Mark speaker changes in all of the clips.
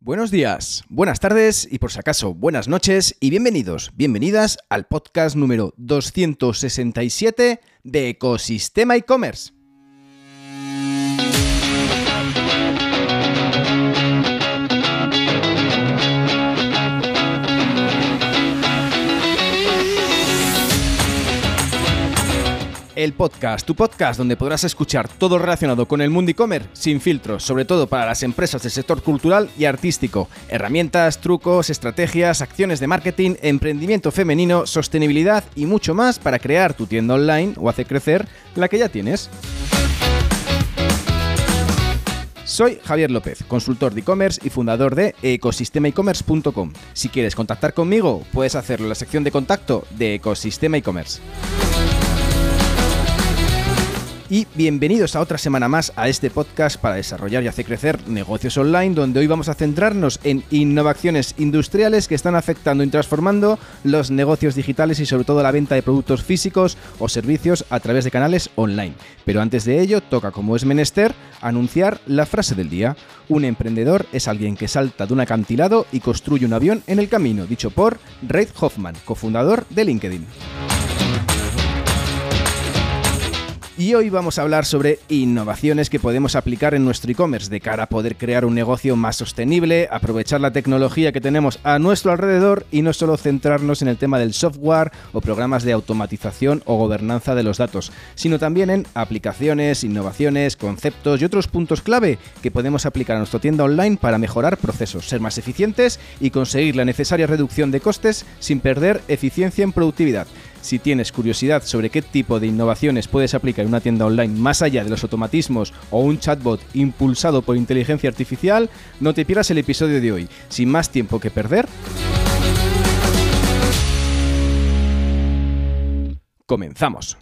Speaker 1: Buenos días, buenas tardes y por si acaso buenas noches y bienvenidos, bienvenidas al podcast número 267 de Ecosistema e-commerce. El podcast, tu podcast donde podrás escuchar todo relacionado con el mundo e-commerce sin filtros, sobre todo para las empresas del sector cultural y artístico. Herramientas, trucos, estrategias, acciones de marketing, emprendimiento femenino, sostenibilidad y mucho más para crear tu tienda online o hacer crecer la que ya tienes. Soy Javier López, consultor de e-commerce y fundador de ecosistemaecommerce.com. Si quieres contactar conmigo, puedes hacerlo en la sección de contacto de Ecosistema e-commerce y bienvenidos a otra semana más a este podcast para desarrollar y hacer crecer negocios online, donde hoy vamos a centrarnos en innovaciones industriales que están afectando y transformando los negocios digitales y sobre todo la venta de productos físicos o servicios a través de canales online. Pero antes de ello, toca como es menester anunciar la frase del día. Un emprendedor es alguien que salta de un acantilado y construye un avión en el camino, dicho por Reid Hoffman, cofundador de LinkedIn. Y hoy vamos a hablar sobre innovaciones que podemos aplicar en nuestro e-commerce de cara a poder crear un negocio más sostenible, aprovechar la tecnología que tenemos a nuestro alrededor y no solo centrarnos en el tema del software o programas de automatización o gobernanza de los datos, sino también en aplicaciones, innovaciones, conceptos y otros puntos clave que podemos aplicar a nuestra tienda online para mejorar procesos, ser más eficientes y conseguir la necesaria reducción de costes sin perder eficiencia en productividad. Si tienes curiosidad sobre qué tipo de innovaciones puedes aplicar en una tienda online más allá de los automatismos o un chatbot impulsado por inteligencia artificial, no te pierdas el episodio de hoy. Sin más tiempo que perder, comenzamos.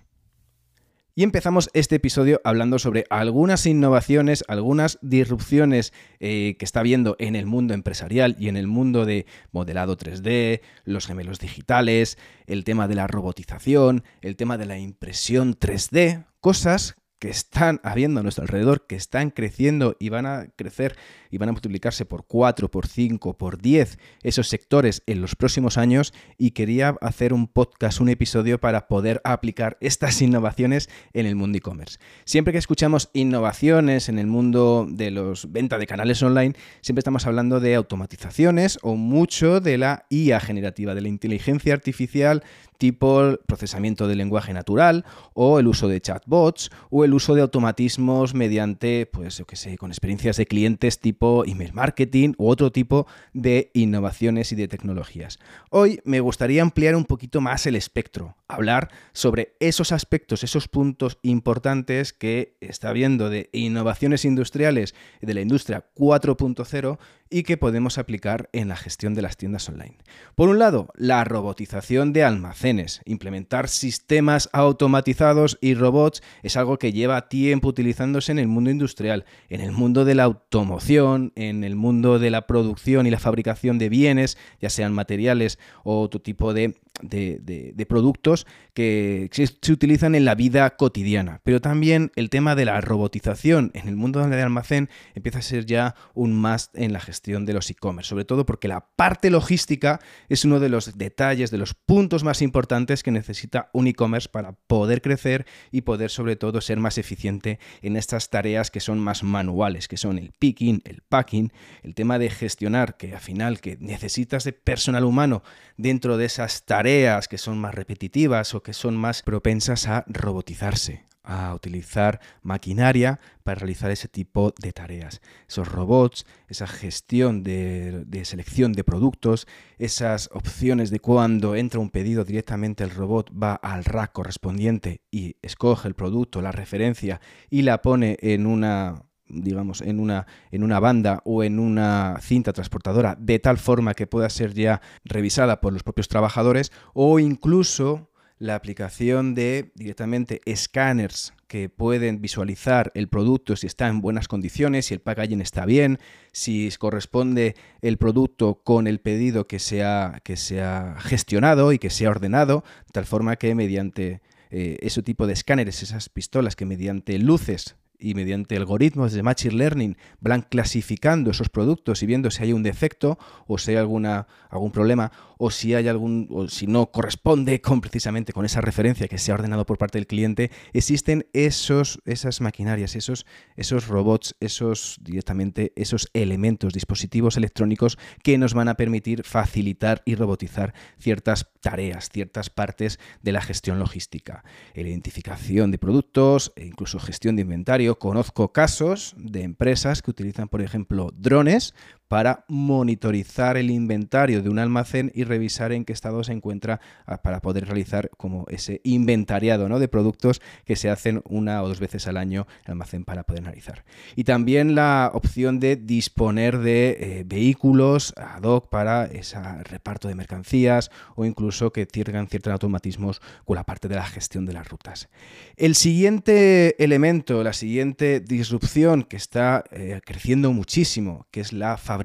Speaker 1: Y empezamos este episodio hablando sobre algunas innovaciones, algunas disrupciones eh, que está habiendo en el mundo empresarial y en el mundo de modelado 3D, los gemelos digitales, el tema de la robotización, el tema de la impresión 3D, cosas que están habiendo a nuestro alrededor, que están creciendo y van a crecer y van a multiplicarse por 4, por 5, por 10 esos sectores en los próximos años y quería hacer un podcast, un episodio para poder aplicar estas innovaciones en el mundo e-commerce. Siempre que escuchamos innovaciones en el mundo de los venta de canales online, siempre estamos hablando de automatizaciones o mucho de la IA generativa, de la inteligencia artificial tipo procesamiento de lenguaje natural o el uso de chatbots o el uso de automatismos mediante, pues yo que sé, con experiencias de clientes tipo email marketing u otro tipo de innovaciones y de tecnologías. Hoy me gustaría ampliar un poquito más el espectro, hablar sobre esos aspectos, esos puntos importantes que está viendo de innovaciones industriales de la industria 4.0 y que podemos aplicar en la gestión de las tiendas online. Por un lado, la robotización de almacenes. Implementar sistemas automatizados y robots es algo que lleva tiempo utilizándose en el mundo industrial, en el mundo de la automoción, en el mundo de la producción y la fabricación de bienes, ya sean materiales o otro tipo de de, productos que se, utilizan en la vida cotidiana. Pero también el tema de la robotización en el mundo del almacén empieza a ser ya un más en la gestión de los e-commerce, sobre todo porque la parte logística es uno de los detalles, de los puntos más importantes que necesita un e-commerce para poder crecer y poder sobre todo ser más eficiente en estas tareas que son más manuales, que son el picking, el packing, el tema de gestionar, que al final que necesitas de personal humano dentro de esas tareas que son más repetitivas o que son más propensas a robotizarse, a utilizar maquinaria para realizar ese tipo de tareas. Esos robots, esa gestión de, de, selección de productos, esas opciones de cuando entra un pedido directamente el robot va al rack correspondiente y escoge el producto, la referencia y la pone en una digamos, en una, en una banda o en una cinta transportadora de tal forma que pueda ser ya revisada por los propios trabajadores o incluso la aplicación de directamente escáneres que pueden visualizar el producto si está en buenas condiciones, si el packaging está bien, si corresponde el producto con el pedido que se ha, que se gestionado y que se ha ordenado, de tal forma que mediante eh, ese tipo de escáneres, esas pistolas que mediante luces y mediante algoritmos de Machine Learning van clasificando esos productos y viendo si hay un defecto o si hay alguna, algún problema o si hay algún o si no corresponde con precisamente con esa referencia que se ha ordenado por parte del cliente, existen esos, esas maquinarias, esos, esos robots, esos directamente esos elementos, dispositivos electrónicos que nos van a permitir facilitar y robotizar ciertas tareas, ciertas partes de la gestión logística. La identificación de productos, e incluso gestión de inventario. Conozco casos de empresas que utilizan, por ejemplo, drones para monitorizar el inventario de un almacén y revisar en qué estado se encuentra ah, para poder realizar como ese inventariado ¿no? de productos que se hacen una o dos veces al año en el almacén para poder analizar. Y también la opción de disponer de eh, vehículos ad hoc para ese reparto de mercancías o incluso que tengan ciertos automatismos con la parte de la gestión de las rutas. El siguiente elemento, la siguiente disrupción que está eh, creciendo muchísimo, que es la fabricación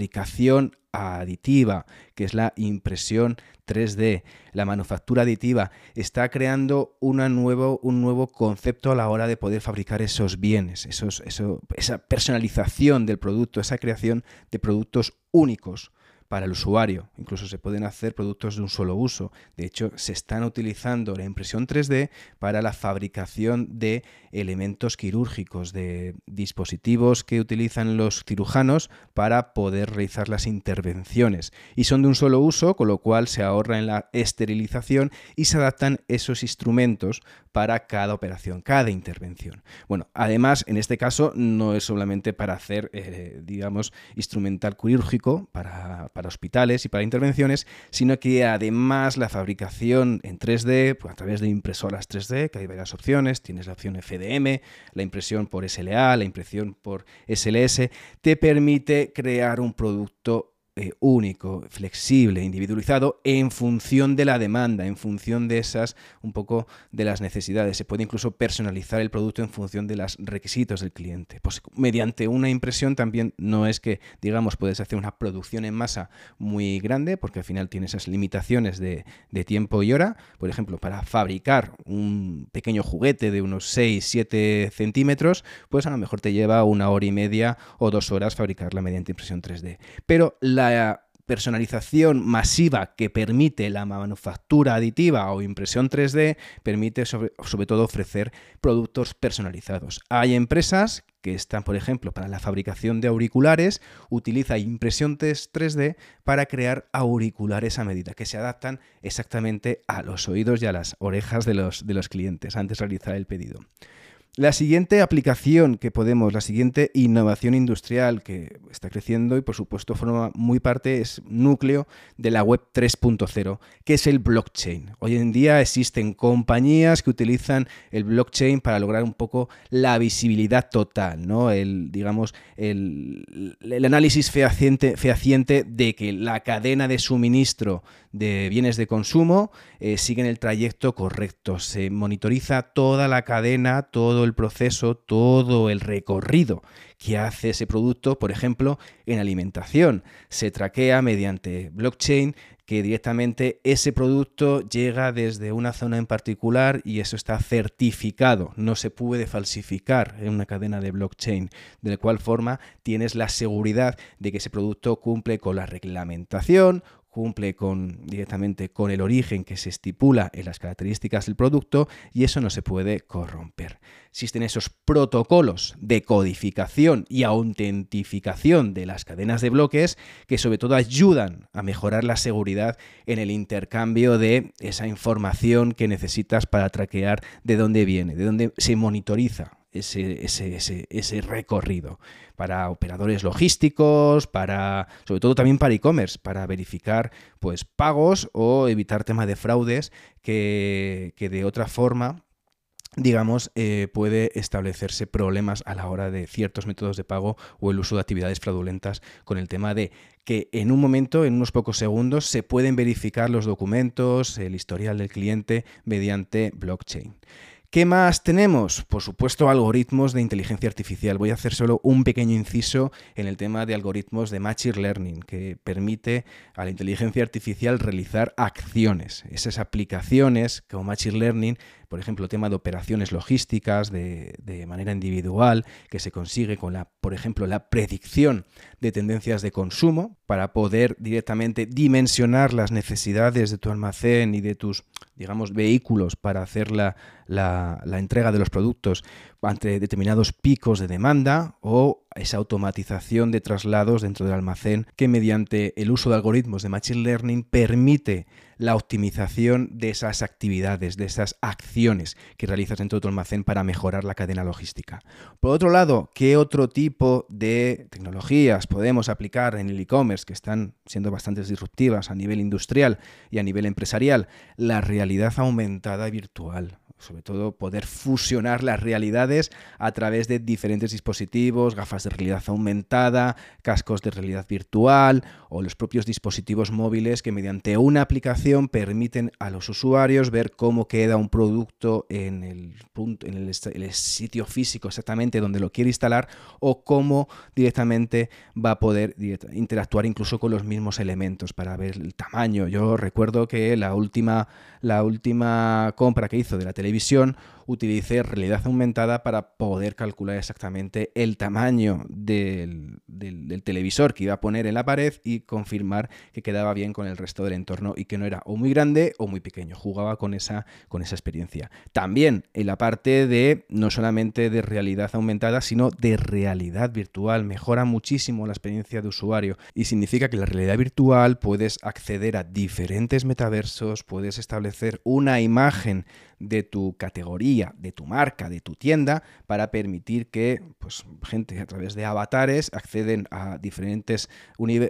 Speaker 1: aditiva, que es la impresión 3D, la manufactura aditiva, está creando nuevo, un nuevo concepto a la hora de poder fabricar esos bienes, esa personalización del producto, esa creación de productos únicos para el usuario. Incluso se pueden hacer productos de un solo uso. De hecho, se están utilizando la impresión 3D para la fabricación de elementos quirúrgicos, de dispositivos que utilizan los cirujanos para poder realizar las intervenciones. Y son de un solo uso, con lo cual se ahorra en la esterilización y se adaptan esos instrumentos para cada operación, cada intervención. Bueno, además, en este caso no es solamente para hacer, eh, digamos, instrumental quirúrgico para, hospitales y para intervenciones, sino que además la fabricación en 3D, pues a través de impresoras 3D, que hay varias opciones, tienes la opción FDM, la impresión por SLA, la impresión por SLS, te permite crear un producto eh, único, flexible, individualizado en función de la demanda, en función de esas, un poco de las necesidades. Se puede incluso personalizar el producto en función de los requisitos del cliente. Pues mediante una impresión también no es que, digamos, puedes hacer una producción en masa muy grande, porque al final tiene esas limitaciones de, de tiempo y hora. Por ejemplo, para fabricar un pequeño juguete de unos 6, 7 centímetros, pues a lo mejor te lleva una hora y media o dos horas fabricarla mediante impresión 3D. Pero la la personalización masiva que permite la manufactura aditiva o impresión 3D permite sobre, todo ofrecer productos personalizados. Hay empresas que están, por ejemplo, para la fabricación de auriculares, utiliza impresión 3D para crear auriculares a medida, que se adaptan exactamente a los oídos y a las orejas de los, de los clientes antes de realizar el pedido. La siguiente aplicación que podemos, la siguiente innovación industrial que está creciendo y por supuesto forma muy parte, es núcleo de la web 3.0, que es el blockchain. Hoy en día existen compañías que utilizan el blockchain para lograr un poco la visibilidad total, ¿no? El, digamos, el, análisis fehaciente, fehaciente, de que la cadena de suministro de bienes de consumo eh, sigue en el trayecto correcto. Se monitoriza toda la cadena, todo el proceso, todo el recorrido que hace ese producto, por ejemplo, en alimentación. Se traquea mediante blockchain que directamente ese producto llega desde una zona en particular y eso está certificado, no se puede falsificar en una cadena de blockchain, de cual forma tienes la seguridad de que ese producto cumple con la reglamentación, cumple con, directamente con el origen que se estipula en las características del producto y eso no se puede corromper. Existen esos protocolos de codificación y autentificación de las cadenas de bloques que sobre todo ayudan a mejorar la seguridad en el intercambio de esa información que necesitas para traquear de dónde viene, de dónde se monitoriza ese, ese, ese, recorrido para operadores logísticos, para sobre todo también para e-commerce, para verificar pues pagos o evitar temas de fraudes que, que de otra forma digamos, eh, puede establecerse problemas a la hora de ciertos métodos de pago o el uso de actividades fraudulentas con el tema de que en un momento, en unos pocos segundos, se pueden verificar los documentos, el historial del cliente mediante blockchain. ¿Qué más tenemos? Por supuesto, algoritmos de inteligencia artificial. Voy a hacer solo un pequeño inciso en el tema de algoritmos de Machine Learning, que permite a la inteligencia artificial realizar acciones. Esas aplicaciones como Machine Learning por ejemplo, tema de operaciones logísticas de, manera individual, que se consigue con la, por ejemplo, la predicción de tendencias de consumo para poder directamente dimensionar las necesidades de tu almacén y de tus, digamos, vehículos para hacer la, entrega de los productos ante determinados picos de demanda o esa automatización de traslados dentro del almacén que mediante el uso de algoritmos de Machine Learning permite la optimización de esas actividades, de esas acciones que realizas dentro de tu almacén para mejorar la cadena logística. Por otro lado, ¿qué otro tipo de tecnologías podemos aplicar en el e-commerce que están siendo bastante disruptivas a nivel industrial y a nivel empresarial? La realidad aumentada virtual sobre todo poder fusionar las realidades a través de diferentes dispositivos, gafas de realidad aumentada, cascos de realidad virtual o los propios dispositivos móviles que mediante una aplicación permiten a los usuarios ver cómo queda un producto en el punto en el, sitio físico exactamente donde lo quiere instalar o cómo directamente va a poder interactuar incluso con los mismos elementos para ver el tamaño. Yo recuerdo que la última la última compra que hizo de la televisión televisión utilicé realidad aumentada para poder calcular exactamente el tamaño del, televisor que iba a poner en la pared y confirmar que quedaba bien con el resto del entorno y que no era o muy grande o muy pequeño. Jugaba con esa, con esa experiencia. También en la parte de no solamente de realidad aumentada, sino de realidad virtual. Mejora muchísimo la experiencia de usuario y significa que la realidad virtual puedes acceder a diferentes metaversos, puedes establecer una imagen de tu categoría de tu marca, de tu tienda, para permitir que pues, gente a través de avatares acceden a diferentes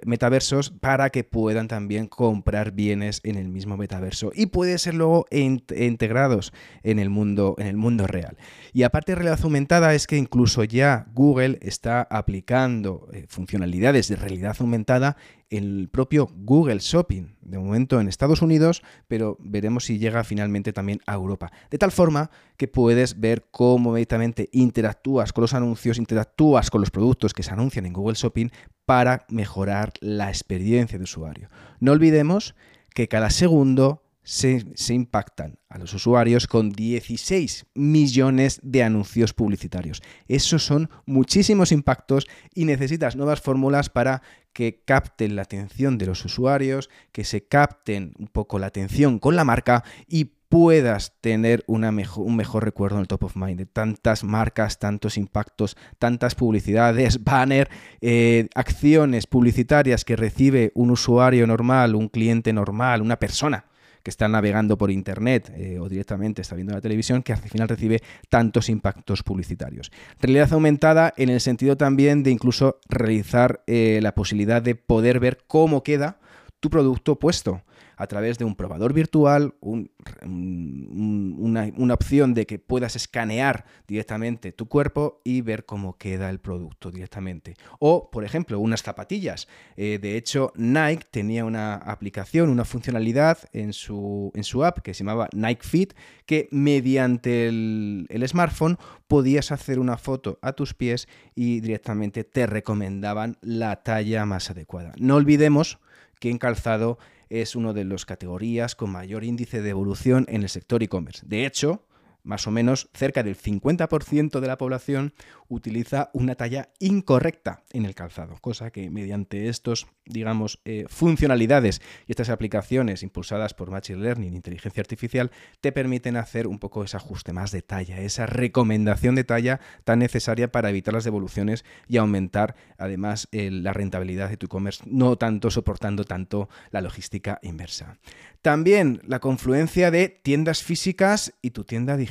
Speaker 1: metaversos para que puedan también comprar bienes en el mismo metaverso y puede ser luego integrados en el mundo en el mundo real. Y aparte de realidad aumentada es que incluso ya Google está aplicando eh, funcionalidades de realidad aumentada el propio Google Shopping, de momento en Estados Unidos, pero veremos si llega finalmente también a Europa. De tal forma que puedes ver cómo directamente interactúas con los anuncios, interactúas con los productos que se anuncian en Google Shopping para mejorar la experiencia de usuario. No olvidemos que cada segundo se, impactan a los usuarios con 16 millones de anuncios publicitarios. Esos son muchísimos impactos y necesitas nuevas fórmulas para que capten la atención de los usuarios, que se capten un poco la atención con la marca y puedas tener un mejor recuerdo en el top of mind. De tantas marcas, tantos impactos, tantas publicidades, banner, eh, acciones publicitarias que recibe un usuario normal, un cliente normal, una persona que está navegando por internet eh, o directamente está viendo la televisión, que al final recibe tantos impactos publicitarios. Realidad aumentada en el sentido también de incluso realizar eh, la posibilidad de poder ver cómo queda tu producto puesto a través de un probador virtual, una, opción de que puedas escanear directamente tu cuerpo y ver cómo queda el producto directamente. O, por ejemplo, unas zapatillas. Eh, de hecho, Nike tenía una aplicación, una funcionalidad en su, en su app que se llamaba Nike Fit, que mediante el, el smartphone podías hacer una foto a tus pies y directamente te recomendaban la talla más adecuada. No olvidemos que en calzado es una de las categorías con mayor índice de evolución en el sector e-commerce. De hecho, más o menos cerca del 50% de la población utiliza una talla incorrecta en el calzado, cosa que mediante estos, digamos, eh, funcionalidades y estas aplicaciones impulsadas por Machine Learning, inteligencia artificial, te permiten hacer un poco ese ajuste más de talla, esa recomendación de talla tan necesaria para evitar las devoluciones y aumentar además la rentabilidad de tu e-commerce, no tanto soportando tanto la logística inversa. También la confluencia de tiendas físicas y tu tienda digital,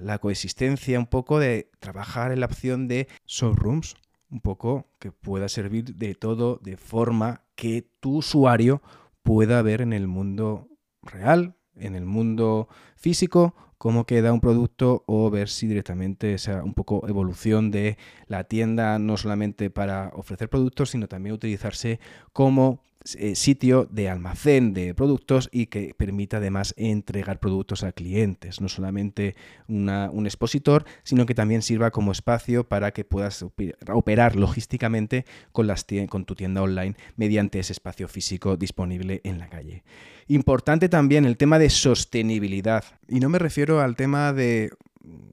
Speaker 1: la coexistencia un poco de trabajar en la opción de showrooms, un poco que pueda servir de todo de forma que tu usuario pueda ver en el mundo real, en el mundo físico, cómo queda un producto o ver si directamente esa un poco evolución de la tienda no solamente para ofrecer productos, sino también utilizarse como eh, sitio de almacén de productos y que permita además entregar productos a clientes. No solamente un expositor, sino que también sirva como espacio para que puedas operar logísticamente con, las con tu tienda online mediante ese espacio físico disponible en la calle. Importante también el tema de sostenibilidad. Y no me refiero al tema de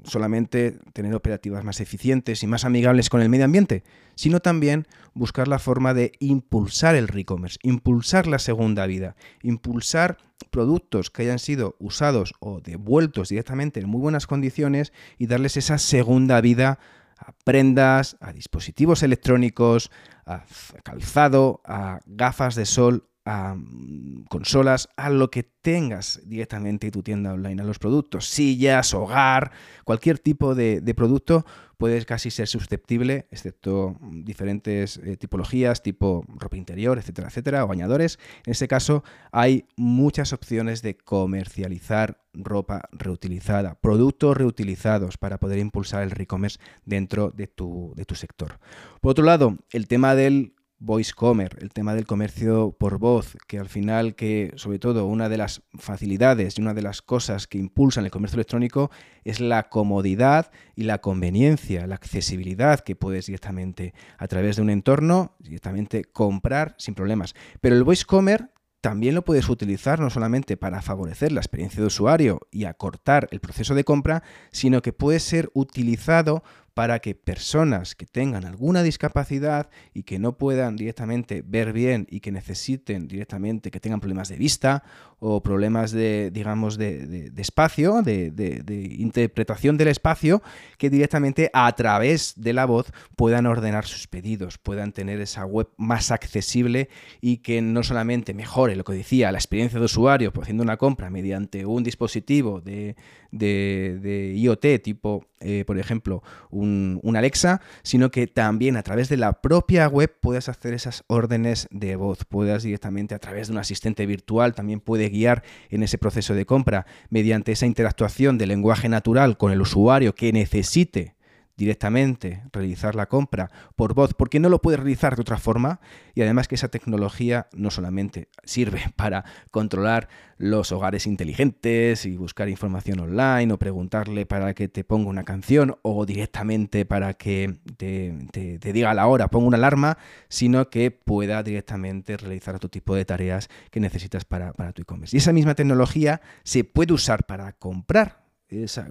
Speaker 1: solamente tener operativas más eficientes y más amigables con el medio ambiente, sino también buscar la forma de impulsar el e-commerce, impulsar la segunda vida, impulsar productos que hayan sido usados o devueltos directamente en muy buenas condiciones y darles esa segunda vida a prendas, a dispositivos electrónicos, a calzado, a gafas de sol, a consolas, a lo que tengas directamente tu tienda online, a los productos, sillas, hogar, cualquier tipo de, producto puedes casi ser susceptible, excepto mm, diferentes eh, tipologías, tipo ropa interior, etcétera, etcétera, o bañadores. En este caso hay muchas opciones de comercializar ropa reutilizada, productos reutilizados para poder impulsar el e-commerce dentro de tu, de tu sector. Por otro lado, el tema del voice commerce, el tema del comercio por voz, que al final, que sobre todo una de las facilidades y una de las cosas que impulsan el comercio electrónico es la comodidad y la conveniencia, la accesibilidad que puedes directamente a través de un entorno, directamente comprar sin problemas. Pero el voice commerce también lo puedes utilizar no solamente para favorecer la experiencia de usuario y acortar el proceso de compra, sino que puede ser utilizado para que personas que tengan alguna discapacidad y que no puedan directamente ver bien y que necesiten directamente, que tengan problemas de vista o problemas de, digamos, de, espacio, de, interpretación del espacio, que directamente a través de la voz puedan ordenar sus pedidos, puedan tener esa web más accesible y que no solamente mejore lo que decía, la experiencia de usuario pues, haciendo una compra mediante un dispositivo de, IoT tipo, eh, por ejemplo, un, Alexa, sino que también a través de la propia web puedas hacer esas órdenes de voz, puedas directamente a través de un asistente virtual, también puede guiar en ese proceso de compra. Mediante esa interactuación de lenguaje natural con el usuario que necesite directamente realizar la compra por voz, porque no lo puede realizar de otra forma y además que esa tecnología no solamente sirve para controlar los hogares inteligentes y buscar información online o preguntarle para que te ponga una canción o directamente para que te, diga la hora, ponga una alarma, sino que pueda directamente realizar otro tipo de tareas que necesitas para, para tu e-commerce. Y esa misma tecnología se puede usar para comprar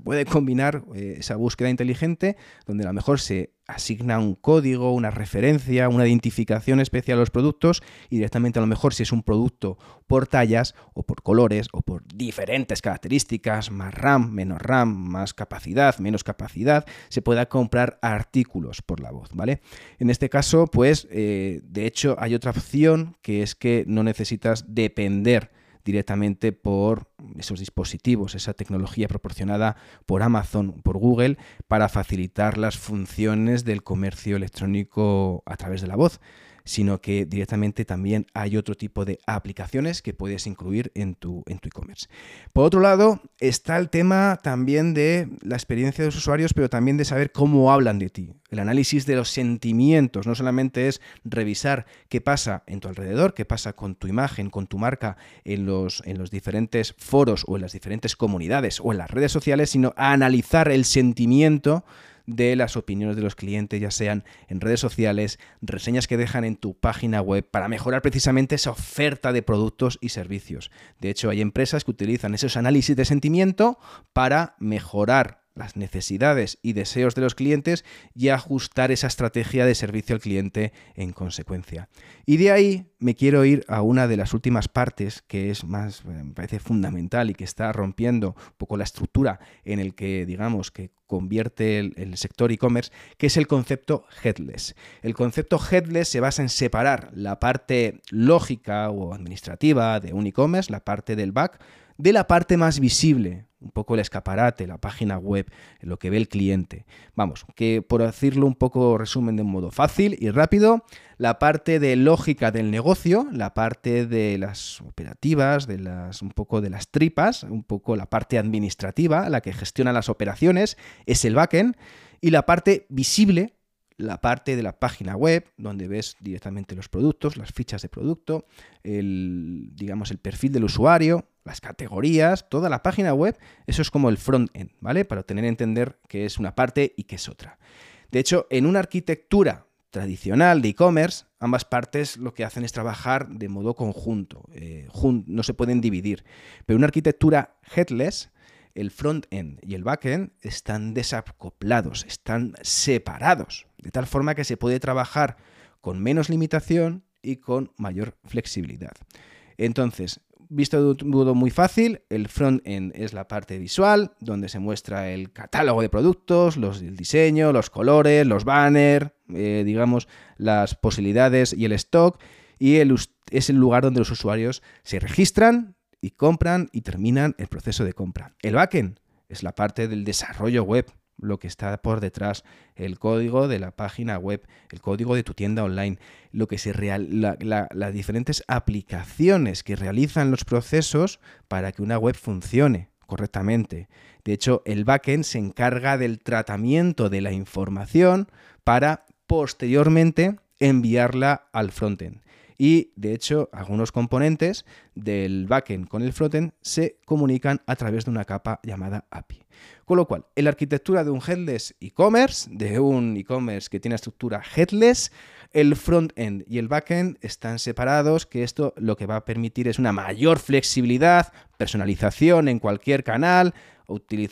Speaker 1: puede combinar eh, esa búsqueda inteligente donde a lo mejor se asigna un código, una referencia, una identificación especial a los productos y directamente a lo mejor si es un producto por tallas o por colores o por diferentes características, más RAM, menos RAM, más capacidad, menos capacidad, se pueda comprar artículos por la voz, ¿vale? En este caso, pues, eh, de hecho, hay otra opción que es que no necesitas depender directamente por esos dispositivos, esa tecnología proporcionada por Amazon, por Google, para facilitar las funciones del comercio electrónico a través de la voz sino que directamente también hay otro tipo de aplicaciones que puedes incluir en tu en e-commerce. Por otro lado, está el tema también de la experiencia de los usuarios, pero también de saber cómo hablan de ti. El análisis de los sentimientos no solamente es revisar qué pasa en tu alrededor, qué pasa con tu imagen, con tu marca en los, en los diferentes foros o en las diferentes comunidades o en las redes sociales, sino analizar el sentimiento de las opiniones de los clientes, ya sean en redes sociales, reseñas que dejan en tu página web, para mejorar precisamente esa oferta de productos y servicios. De hecho, hay empresas que utilizan esos análisis de sentimiento para mejorar las necesidades y deseos de los clientes y ajustar esa estrategia de servicio al cliente en consecuencia. Y de ahí me quiero ir a una de las últimas partes que es más, eh, me parece fundamental y que está rompiendo un poco la estructura en el que, digamos, que convierte el, el sector e-commerce, que es el concepto headless. El concepto headless se basa en separar la parte lógica o administrativa de un e-commerce, la parte del back, de la parte más visible, un poco el escaparate, la página web, lo que ve el cliente. Vamos, que por decirlo un poco resumen de un modo fácil y rápido, la parte de lógica del negocio, la parte de las operativas, de las un poco de las tripas, un poco la parte administrativa, la que gestiona las operaciones, es el backend y la parte visible la parte de la página web, donde ves directamente los productos, las fichas de producto, el, digamos, el perfil del usuario, las categorías, toda la página web, eso es como el front-end, ¿vale? Para tener entender que es una parte y que es otra. De hecho, en una arquitectura tradicional de e-commerce, ambas partes lo que hacen es trabajar de modo conjunto, eh, no se pueden dividir. Pero una arquitectura headless, el front-end y el back-end están desacoplados, están separados, de tal forma que se puede trabajar con menos limitación y con mayor flexibilidad. Entonces, Visto de un modo muy fácil, el front-end es la parte visual, donde se muestra el catálogo de productos, los, el diseño, los colores, los banners, eh, digamos, las posibilidades y el stock, y es el lugar donde los usuarios se registran y compran y terminan el proceso de compra. El backend es la parte del desarrollo web, lo que está por detrás, el código de la página web, el código de tu tienda online, lo que se real, las diferentes aplicaciones que realizan los procesos para que una web funcione correctamente. De hecho, el backend se encarga del tratamiento de la información para posteriormente enviarla al frontend. Y de hecho, algunos componentes del backend con el frontend se comunican a través de una capa llamada API. Con lo cual, en la arquitectura de un headless e-commerce, de un e-commerce que tiene estructura headless, el front-end y el back-end están separados, que esto lo que va a permitir es una mayor flexibilidad, personalización en cualquier canal,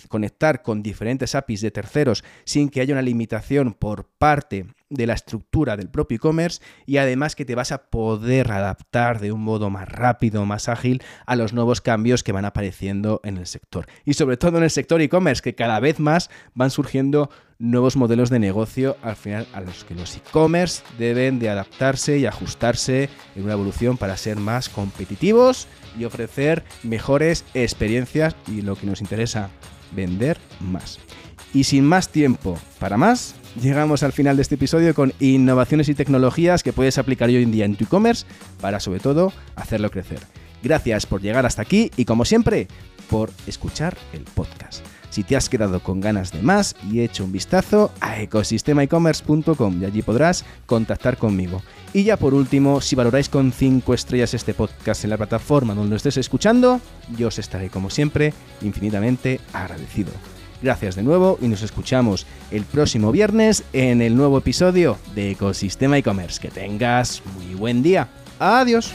Speaker 1: conectar con diferentes APIs de terceros sin que haya una limitación por parte de la estructura del propio e-commerce y además que te vas a poder adaptar de un modo más rápido, más ágil a los nuevos cambios que van apareciendo en el sector. Y sobre todo en el sector e-commerce, que cada vez más van surgiendo nuevos modelos de negocio al final a los que los e-commerce deben de adaptarse y ajustarse en una evolución para ser más competitivos y ofrecer mejores experiencias y lo que nos interesa, vender más. Y sin más tiempo para más, llegamos al final de este episodio con innovaciones y tecnologías que puedes aplicar hoy en día en tu e-commerce para sobre todo hacerlo crecer. Gracias por llegar hasta aquí y como siempre, por escuchar el podcast. Si te has quedado con ganas de más y hecho un vistazo a ecosistemaecommerce.com y allí podrás contactar conmigo. Y ya por último, si valoráis con 5 estrellas este podcast en la plataforma donde lo estés escuchando, yo os estaré como siempre infinitamente agradecido. Gracias de nuevo y nos escuchamos el próximo viernes en el nuevo episodio de Ecosistema e-commerce. Que tengas muy buen día. Adiós.